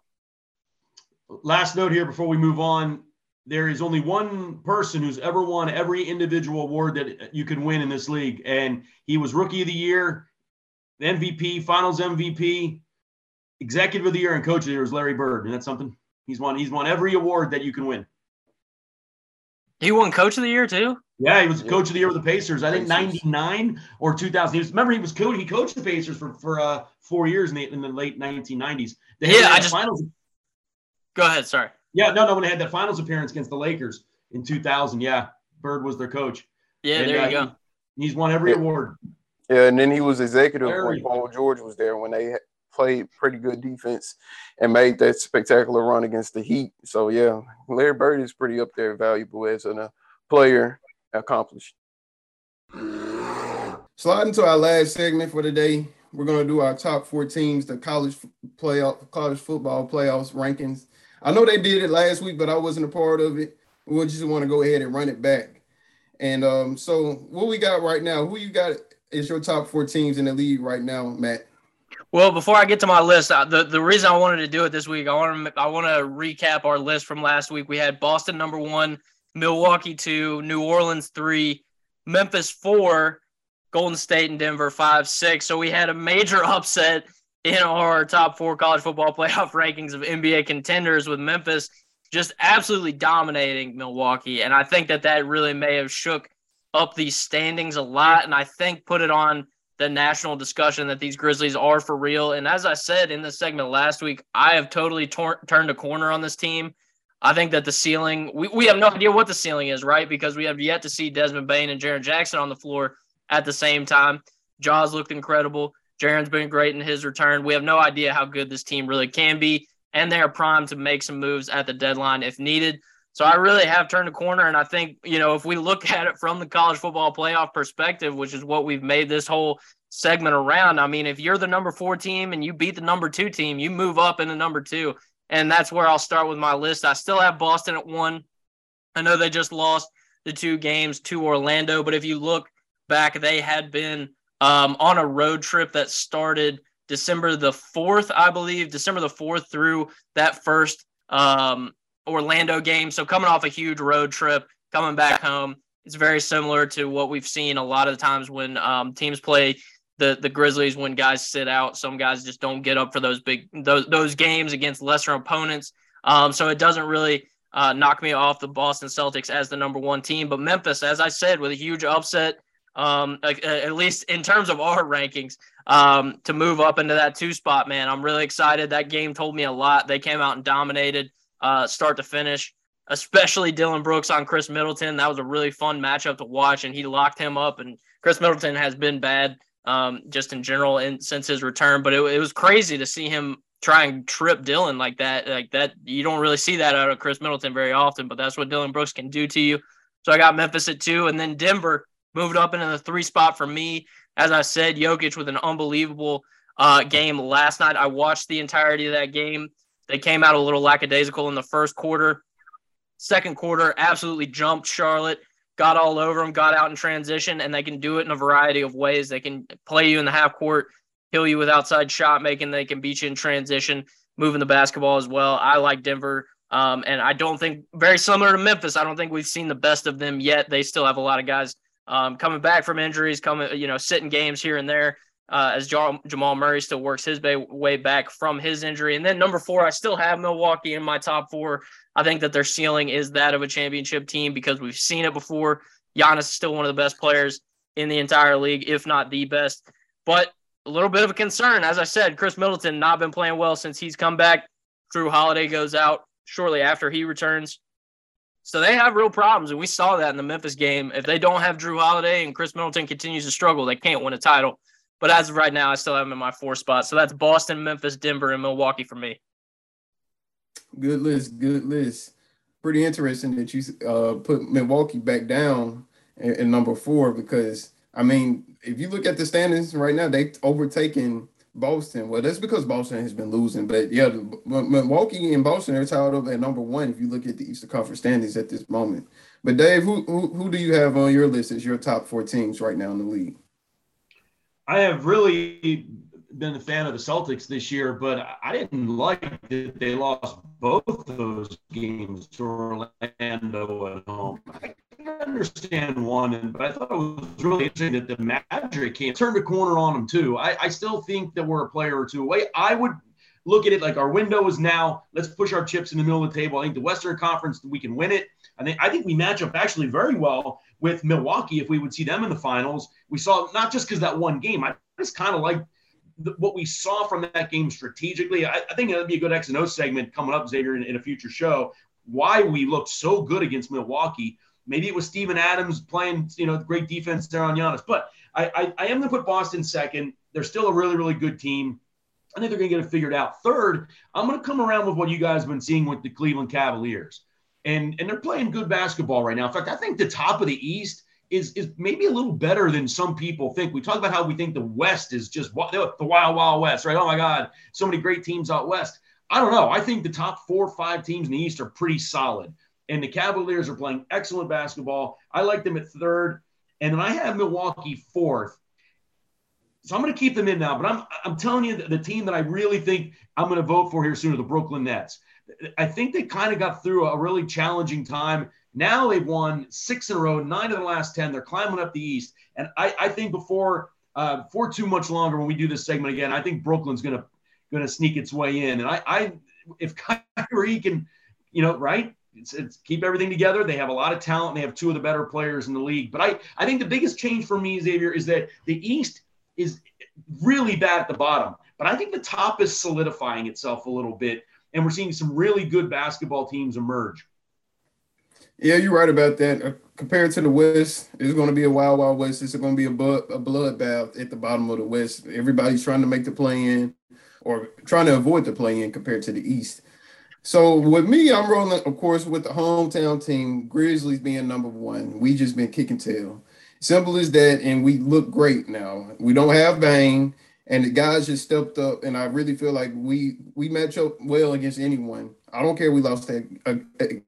Last note here before we move on. There is only one person who's ever won every individual award that you can win in this league. And he was rookie of the year, MVP, finals MVP, executive of the year, and coach of the year was Larry Bird. And that's something he's won. He's won every award that you can win. He won coach of the year too? Yeah, he was coach of the year with the Pacers. I think '99 or 2000. He was remember he was coach. He coached the Pacers for for uh, four years in the in the late 1990s. They yeah, I just finals. Go ahead. Sorry. Yeah, no, no. When they had that finals appearance against the Lakers in 2000, yeah, Bird was their coach. Yeah, and, there you uh, go. He, he's won every yeah. award. Yeah, and then he was executive when Paul George was there when they played pretty good defense and made that spectacular run against the Heat. So yeah, Larry Bird is pretty up there, valuable as a player accomplished. Sliding to our last segment for today, we're going to do our top four teams, the college playoff, college football playoffs rankings. I know they did it last week, but I wasn't a part of it. we'll just want to go ahead and run it back. And um, so, what we got right now? Who you got is your top four teams in the league right now, Matt? Well, before I get to my list, the, the reason I wanted to do it this week, I want to I want to recap our list from last week. We had Boston number one, Milwaukee two, New Orleans three, Memphis four, Golden State and Denver five, six. So we had a major upset in our top four college football playoff rankings of NBA contenders with Memphis just absolutely dominating Milwaukee. And I think that that really may have shook up these standings a lot. And I think put it on the national discussion that these Grizzlies are for real. And as I said in the segment last week, I have totally tor- turned a corner on this team. I think that the ceiling, we, we have no idea what the ceiling is, right? Because we have yet to see Desmond Bane and Jaren Jackson on the floor at the same time. Jaws looked incredible. Jaren's been great in his return. We have no idea how good this team really can be, and they are primed to make some moves at the deadline if needed. So I really have turned a corner, and I think you know if we look at it from the college football playoff perspective, which is what we've made this whole segment around. I mean, if you're the number four team and you beat the number two team, you move up into number two. And that's where I'll start with my list. I still have Boston at one. I know they just lost the two games to Orlando, but if you look back, they had been um, on a road trip that started December the 4th, I believe, December the 4th through that first um, Orlando game. So coming off a huge road trip, coming back home, it's very similar to what we've seen a lot of the times when um, teams play the the Grizzlies when guys sit out. Some guys just don't get up for those big those those games against lesser opponents. Um, so it doesn't really uh, knock me off the Boston Celtics as the number one team. But Memphis, as I said, with a huge upset, um, at least in terms of our rankings, um, to move up into that two spot, man, I'm really excited. That game told me a lot. They came out and dominated uh, start to finish, especially Dillon Brooks on Khris Middleton. That was a really fun matchup to watch, and he locked him up. And Khris Middleton has been bad um, just in general since his return, but it, it was crazy to see him try and trip Dillon like that. Like that, you don't really see that out of Khris Middleton very often, but that's what Dillon Brooks can do to you. So I got Memphis at two, and then Denver moved up into the three spot for me. As I said, Jokic with an unbelievable uh, game last night. I watched the entirety of that game. They came out a little lackadaisical in the first quarter. Second quarter, absolutely jumped Charlotte, got all over them, got out in transition, and they can do it in a variety of ways. They can play you in the half court, kill you with outside shot making. They can beat you in transition, moving the basketball as well. I like Denver. Um, and I don't think very similar to Memphis. I don't think we've seen the best of them yet. They still have a lot of guys um, coming back from injuries, coming you know sitting games here and there. Uh, as Jamal Murray still works his way back from his injury. And then number four, I still have Milwaukee in my top four. I think that their ceiling is that of a championship team because we've seen it before. Giannis is still one of the best players in the entire league, if not the best. But a little bit of a concern. As I said, Khris Middleton not been playing well since he's come back. Jrue Holiday goes out shortly after he returns. So they have real problems, and we saw that in the Memphis game. If they don't have Jrue Holiday and Khris Middleton continues to struggle, they can't win a title. But as of right now, I still have them in my four spot. So that's Boston, Memphis, Denver, and Milwaukee for me. Good list. Good list. Pretty interesting that you uh, put Milwaukee back down in, in number four because I mean if you look at the standings right now, they've overtaken Boston. Well, that's because Boston has been losing. But yeah, Milwaukee and Boston are tied up at number one if you look at the Eastern Conference standings at this moment. But Dave, who, who who do you have on your list as your top four teams right now in the league? I have really been a fan of the Celtics this year, but I didn't like that they lost both those games to Orlando at home. I understand one, but I thought it was really interesting that the Magic came turn the corner on them too. I, I still think that we're a player or two away. I would look at it like our window is now. Let's push our chips in the middle of the table. I think the Western Conference we can win it. I think I think we match up actually very well with Milwaukee if we would see them in the finals. We saw not just because that one game. I just kind of like what we saw from that game strategically. I, I think that'd be a good X and O segment coming up, Xavier, in, in a future show. Why we looked so good against Milwaukee Maybe it was Steven Adams playing, you know, great defense there on Giannis. But I, I, I am going to put Boston second. They're still a really, really good team. I think they're going to get it figured out. Third, I'm going to come around with what you guys have been seeing with the Cleveland Cavaliers. And, and they're playing good basketball right now. In fact, I think the top of the East is, is maybe a little better than some people think. We talk about how we think the West is just the wild, wild West, right? Oh my God, so many great teams out West. I don't know. I think the top four or five teams in the East are pretty solid and the Cavaliers are playing excellent basketball. I like them at third, and then I have Milwaukee fourth. So I'm going to keep them in now, but I'm I'm telling you the team that I really think I'm going to vote for here soon are the Brooklyn Nets. I think they kind of got through a really challenging time. Now they've won six in a row, nine of the last ten. They're climbing up the East, and I, I think before uh, for too much longer when we do this segment again, I think Brooklyn's going to going to sneak its way in. And I, I if Kyrie can, you know, right, it's, it's, keep everything together. They have a lot of talent. They have two of the better players in the league. But I, I think the biggest change for me, Xavier, is that the East is really bad at the bottom. But I think the top is solidifying itself a little bit. And we're seeing some really good basketball teams emerge. Yeah, you're right about that. Uh, compared to the West, it's going to be a wild, wild West. It's going to be a, a bloodbath at the bottom of the West. Everybody's trying to make the play in or trying to avoid the play in compared to the East. So with me, I'm rolling, of course, with the hometown team, Grizzlies being number one. We just been kicking tail. Simple as that, and we look great now. We don't have Bane, and the guys just stepped up, and I really feel like we we match up well against anyone. I don't care we lost that uh,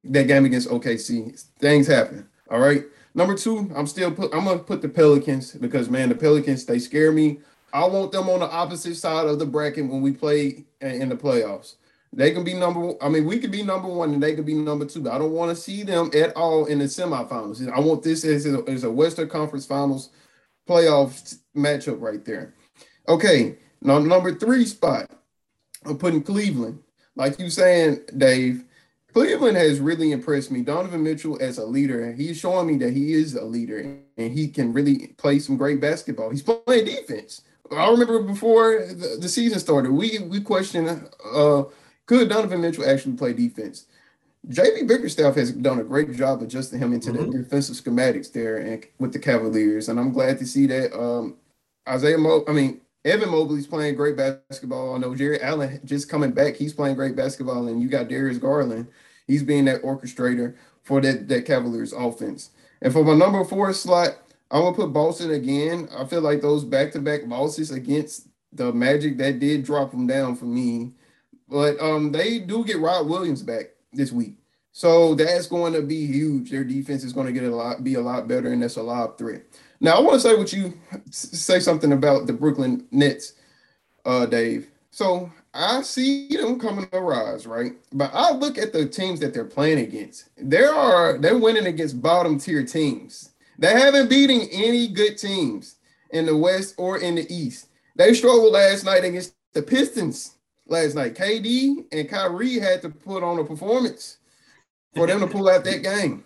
that game against OKC. Things happen. All right. Number two, I'm still put. I'm gonna put the Pelicans because man, the Pelicans they scare me. I want them on the opposite side of the bracket when we play in the playoffs. They can be number. I mean, we could be number one, and they could be number two. But I don't want to see them at all in the semifinals. I want this as a, as a Western Conference Finals playoff matchup right there. Okay, now number three spot, I'm putting Cleveland. Like you saying, Dave, Cleveland has really impressed me. Donovan Mitchell as a leader, he's showing me that he is a leader and he can really play some great basketball. He's playing defense. I remember before the, the season started, we we questioned uh, could Donovan Mitchell actually play defense. JB Bickerstaff has done a great job adjusting him into mm-hmm. the defensive schematics there and with the Cavaliers, and I'm glad to see that. Um, Isaiah Mo, I mean Evan Mobley's playing great basketball. I know Jarrett Allen just coming back; he's playing great basketball, and you got Darius Garland. He's being that orchestrator for that that Cavaliers offense. And for my number four slot, I'm gonna put Boston again. I feel like those back-to-back losses against the Magic that did drop them down for me. But um, they do get Rob Williams back this week, so that's going to be huge. Their defense is going to get a lot, be a lot better, and that's a lot of threat. Now, I want to say what you say something about the Brooklyn Nets, uh, Dave. So I see them coming to rise, right? But I look at the teams that they're playing against. There are they're winning against bottom tier teams. They haven't beaten any good teams in the West or in the East. They struggled last night against the Pistons. Last night, KD and Kyrie had to put on a performance for them to pull out that game.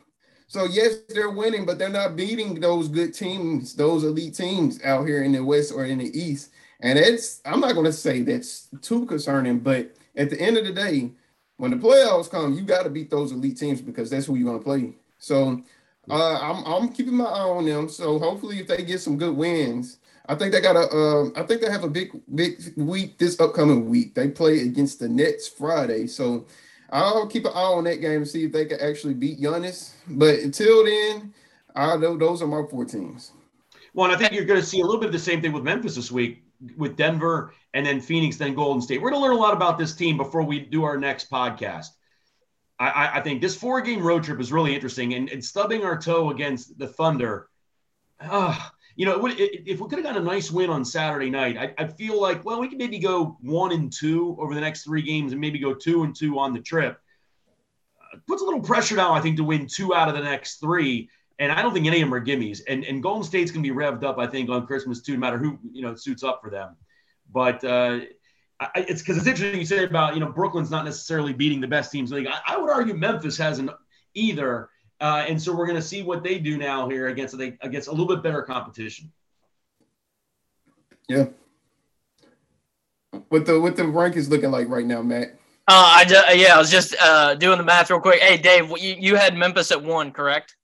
So yes, they're winning, but they're not beating those good teams, those elite teams out here in the West or in the East. And it's I'm not going to say that's too concerning, but at the end of the day, when the playoffs come, you got to beat those elite teams because that's who you're going to play. So uh, I'm I'm keeping my eye on them. So hopefully, if they get some good wins, I think they got a. Uh, I think they have a big big week this upcoming week. They play against the Nets Friday, so I'll keep an eye on that game and see if they can actually beat Giannis. But until then, I know those are my four teams. Well, I think you're going to see a little bit of the same thing with Memphis this week, with Denver and then Phoenix, then Golden State. We're going to learn a lot about this team before we do our next podcast. I, I think this four game road trip is really interesting, and, and stubbing our toe against the Thunder. Uh, you know, if we could have gotten a nice win on Saturday night, I, I feel like, well, we could maybe go one and two over the next three games and maybe go two and two on the trip. Uh, puts a little pressure now, I think, to win two out of the next three. And I don't think any of them are gimmies. And, and Golden State's going to be revved up, I think, on Christmas too, no matter who, you know, suits up for them. But uh, I, it's because it's interesting you say about you know Brooklyn's not necessarily beating the best teams league. I, I would argue Memphis hasn't either, uh, and so we're going to see what they do now here against against a little bit better competition. Yeah. What the what the rank is looking like right now, Matt? Uh, I just, yeah, I was just uh, doing the math real quick. Hey, Dave, you, you had Memphis at one, correct?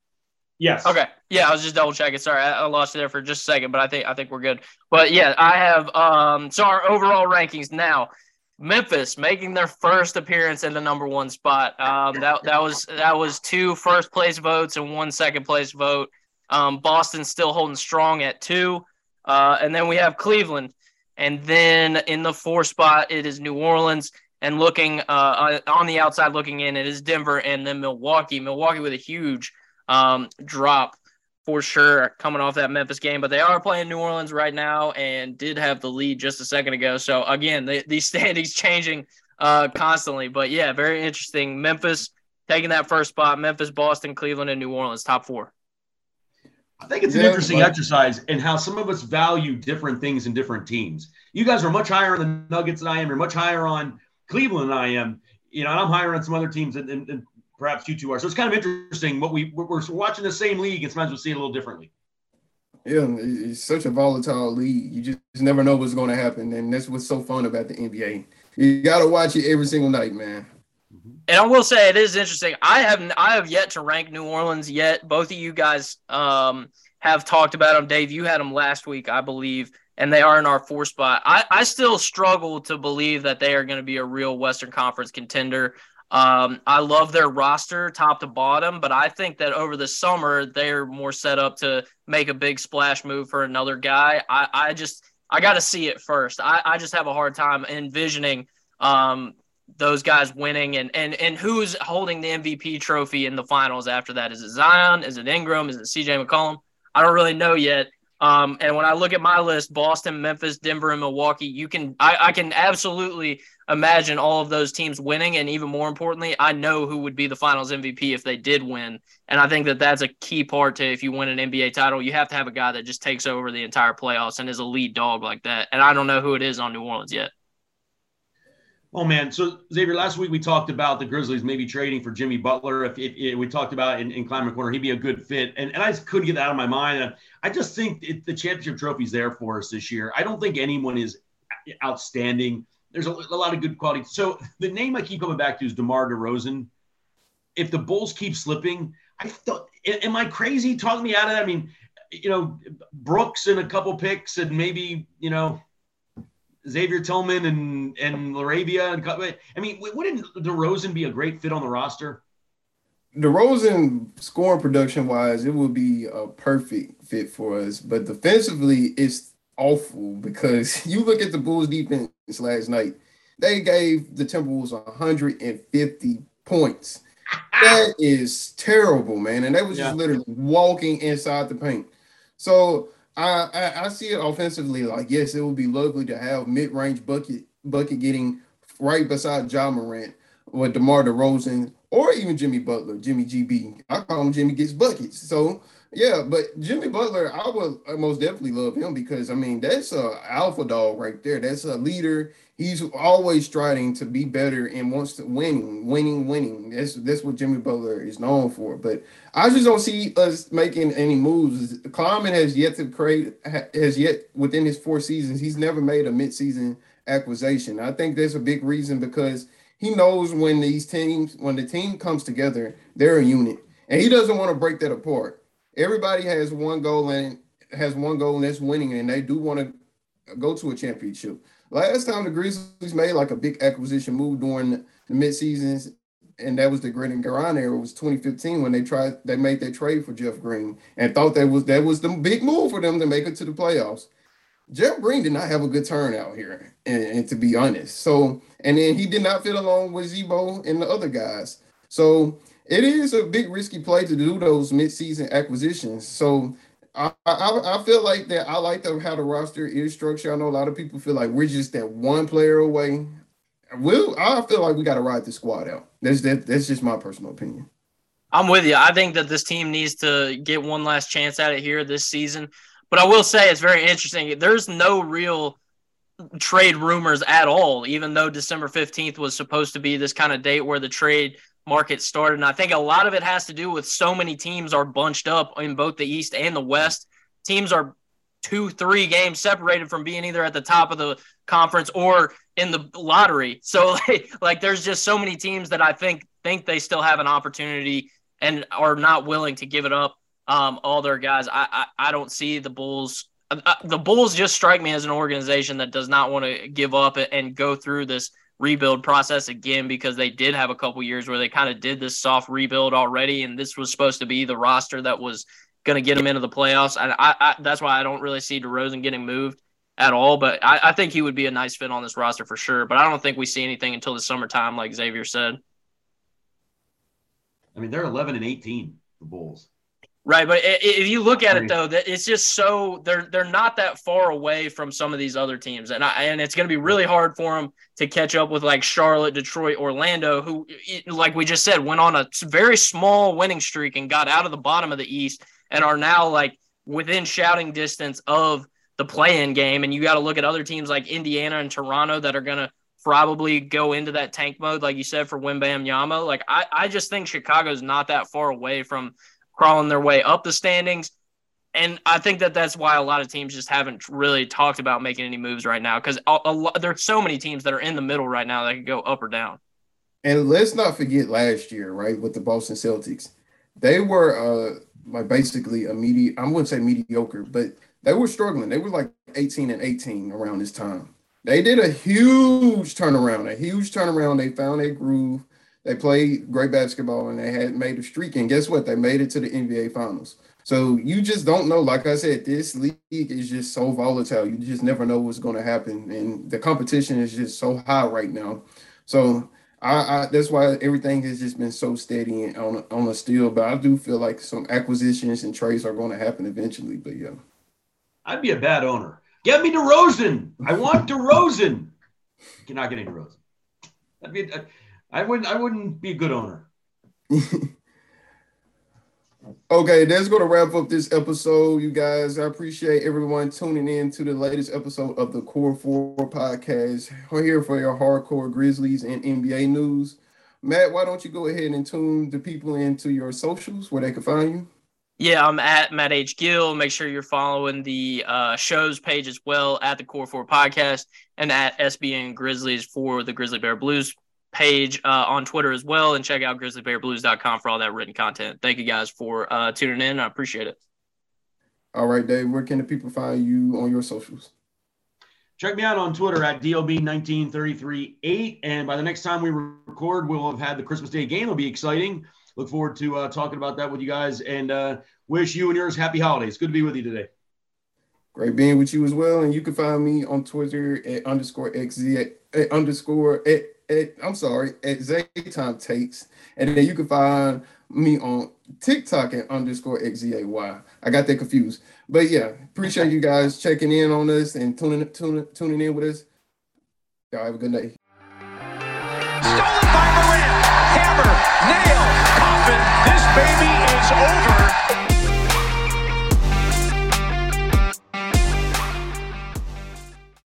Yes. Okay. Yeah, I was just double checking. Sorry, I, I, lost you there for just a second, but I think I think we're good. But yeah, I have um so our overall rankings now. Memphis making their first appearance in the number one spot. Um, that that was that was two first place votes and one second place vote. Um, Boston still holding strong at two, uh, and then we have Cleveland, and then in the four spot it is New Orleans, and looking uh, on the outside looking in it is Denver and then Milwaukee. Milwaukee with a huge um, drop for sure coming off that Memphis game, but they are playing New Orleans right now and did have the lead just a second ago. So again, the, these standings changing uh, constantly, but yeah, very interesting. Memphis taking that first spot. Memphis, Boston, Cleveland, and New Orleans, top four. I think it's an yeah, interesting but- exercise in how some of us value different things in different teams. You guys are much higher on the Nuggets than I am. You're much higher on Cleveland than I am. You know, and I'm higher on some other teams and, and, and perhaps you two are. So it's kind of interesting. What we we're, watching the same league, and sometimes we see it a little differently. Yeah, it's such a volatile league. You just never know what's going to happen, and that's what's so fun about the NBA. You got to watch it every single night, man. Mm-hmm. And I will say it is interesting. I have I have yet to rank New Orleans yet. Both of you guys um, have talked about them. Dave, you had them last week, I believe, and they are in our four spot. I, I still struggle to believe that they are going to be a real Western Conference contender. Um, I love their roster top to bottom, but I think that over the summer they're more set up to make a big splash move for another guy. I, I just I got to see it first. I, I just have a hard time envisioning um, those guys winning and and and who's holding the MVP trophy in the finals after that. Is it Zion? Is it Ingram? Is it CJ McCollum? I don't really know yet. Um, and when I look at my list, Boston, Memphis, Denver, and Milwaukee, you can I, I can absolutely imagine all of those teams winning. And even more importantly, I know who would be the finals MVP if they did win. And I think that that's a key part to if you win an NBA title, you have to have a guy that just takes over the entire playoffs and is a lead dog like that. And I don't know who it is on New Orleans yet. Oh man, so Xavier, last week we talked about the Grizzlies maybe trading for Jimmy Butler. If, if, if we talked about in, in Kleiman Corner, he'd be a good fit, and, and I just couldn't get that out of my mind. I just think it, the championship trophy's there for us this year. I don't think anyone is outstanding. There's a, a lot of good quality. So the name I keep coming back to is DeMar DeRozan. If the Bulls keep slipping, I thought, am I crazy talking me out of that? I mean, you know, Brooks and a couple picks, and maybe you know Xavier Tillman and and LaRavia and I mean, wouldn't DeRozan be a great fit on the roster? DeRozan scoring production wise, it would be a perfect fit for us. But defensively, it's awful because you look at the Bulls defense last night. They gave the Timberwolves 150 points. That is terrible, man. And they was yeah. just literally walking inside the paint. So I, I, I see it offensively. Like yes, it would be lovely to have mid range bucket bucket getting right beside Ja Morant or DeMar DeRozan or even Jimmy Butler, Jimmy GB. I call him Jimmy gets buckets. So yeah, but Jimmy Butler, I would most definitely love him because I mean that's a alpha dog right there. That's a leader. He's always striving to be better and wants to winning, winning, winning. That's that's what Jimmy Butler is known for. But I just don't see us making any moves. Kleiman has yet to create has yet within his four seasons. He's never made a midseason acquisition. I think that's a big reason because he knows when these teams when the team comes together, they're a unit, and he doesn't want to break that apart everybody has one goal and has one goal and that's winning, and they do want to go to a championship. Last time the Grizzlies made like a big acquisition move during the mid seasons, and that was the Green and Garon era. It was 2015 when they tried they made that trade for Jeff Green and thought that was that was the big move for them to make it to the playoffs. Jeff Green did not have a good turn out here, and, and to be honest. So, and then he did not fit along with Z-Bo and the other guys. So it is a big risky play to do those midseason acquisitions. So I, I, I feel like that I like the, how the roster is structured. I know a lot of people feel like we're just that one player away. Will I feel like we got to ride the squad out. That's that, that's just my personal opinion. I'm with you. I think that this team needs to get one last chance at it here this season. But I will say it's very interesting. There's no real trade rumors at all, even though December 15th was supposed to be this kind of date where the trade market started. And I think a lot of it has to do with so many teams are bunched up in both the East and the West. Teams are two, three games separated from being either at the top of the conference or in the lottery. So like, like there's just so many teams that I think think they still have an opportunity and are not willing to give it up. Um, all their guys. I, I I don't see the Bulls. Uh, uh the Bulls just strike me as an organization that does not want to give up and go through this rebuild process again because they did have a couple years where they kind of did this soft rebuild already, and this was supposed to be the roster that was going to get them into the playoffs. And I, I, that's why I don't really see DeRozan getting moved at all. But I, I think he would be a nice fit on this roster for sure. But I don't think we see anything until the summertime, like Xavier said. I mean, they're 11 and 18, the Bulls. Right, but if you look at it though, that it's just so they're they're not that far away from some of these other teams, and I, and it's going to be really hard for them to catch up with like Charlotte, Detroit, Orlando, who, like we just said, went on a very small winning streak and got out of the bottom of the East and are now like within shouting distance of the play-in game. And you got to look at other teams like Indiana and Toronto that are going to probably go into that tank mode, like you said, for Wembanyama. Like I, I just think Chicago's not that far away from crawling their way up the standings. And I think that that's why a lot of teams just haven't really talked about making any moves right now because there's so many teams that are in the middle right now that can go up or down. And let's not forget last year, right, with the Boston Celtics, they were uh like basically a medi. I wouldn't say mediocre, but they were struggling. They were like 18 and 18 around this time. They did a huge turnaround, a huge turnaround. They found a groove. They played great basketball and they had made a streak. And guess what? They made it to the NBA Finals. So you just don't know. Like I said, this league is just so volatile. You just never know what's going to happen, and the competition is just so high right now. So I, I that's why everything has just been so steady and on on a steal. But I do feel like some acquisitions and trades are going to happen eventually. But yeah. I'd be a bad owner. Get me DeRozan. I want DeRozan. Cannot get any DeRozan. That'd be. I wouldn't. I wouldn't be a good owner. okay, that's going to wrap up this episode, you guys. I appreciate everyone tuning in to the latest episode of the Core Four podcast. We're here for your hardcore Grizzlies and NBA news. Matt, why don't you go ahead and tune the people into your socials where they can find you? Yeah, I'm at Matt H. Gill. Make sure you're following the uh, show's page as well at the Core Four Podcast and at SBN Grizzlies for the Grizzly Bear Blues page uh, on Twitter as well. And check out grizzlybearblues.com for all that written content. Thank you guys for uh, tuning in. I appreciate it. All right, Dave, where can the people find you on your socials? Check me out on Twitter at DLB19338. And by the next time we record, we'll have had the Christmas Day game. It'll be exciting. Look forward to uh, talking about that with you guys and uh, wish you and yours happy holidays. Good to be with you today. Great being with you as well. And you can find me on Twitter at underscore XZ at underscore at, at I'm sorry, at Zaytime Takes. And then you can find me on TikTok at underscore XZAY. I got that confused. But yeah, appreciate you guys checking in on us and tuning tuning tuning in with us. Y'all have a good day. Stolen by Morant. Hammer, nail, coffin. This baby is over.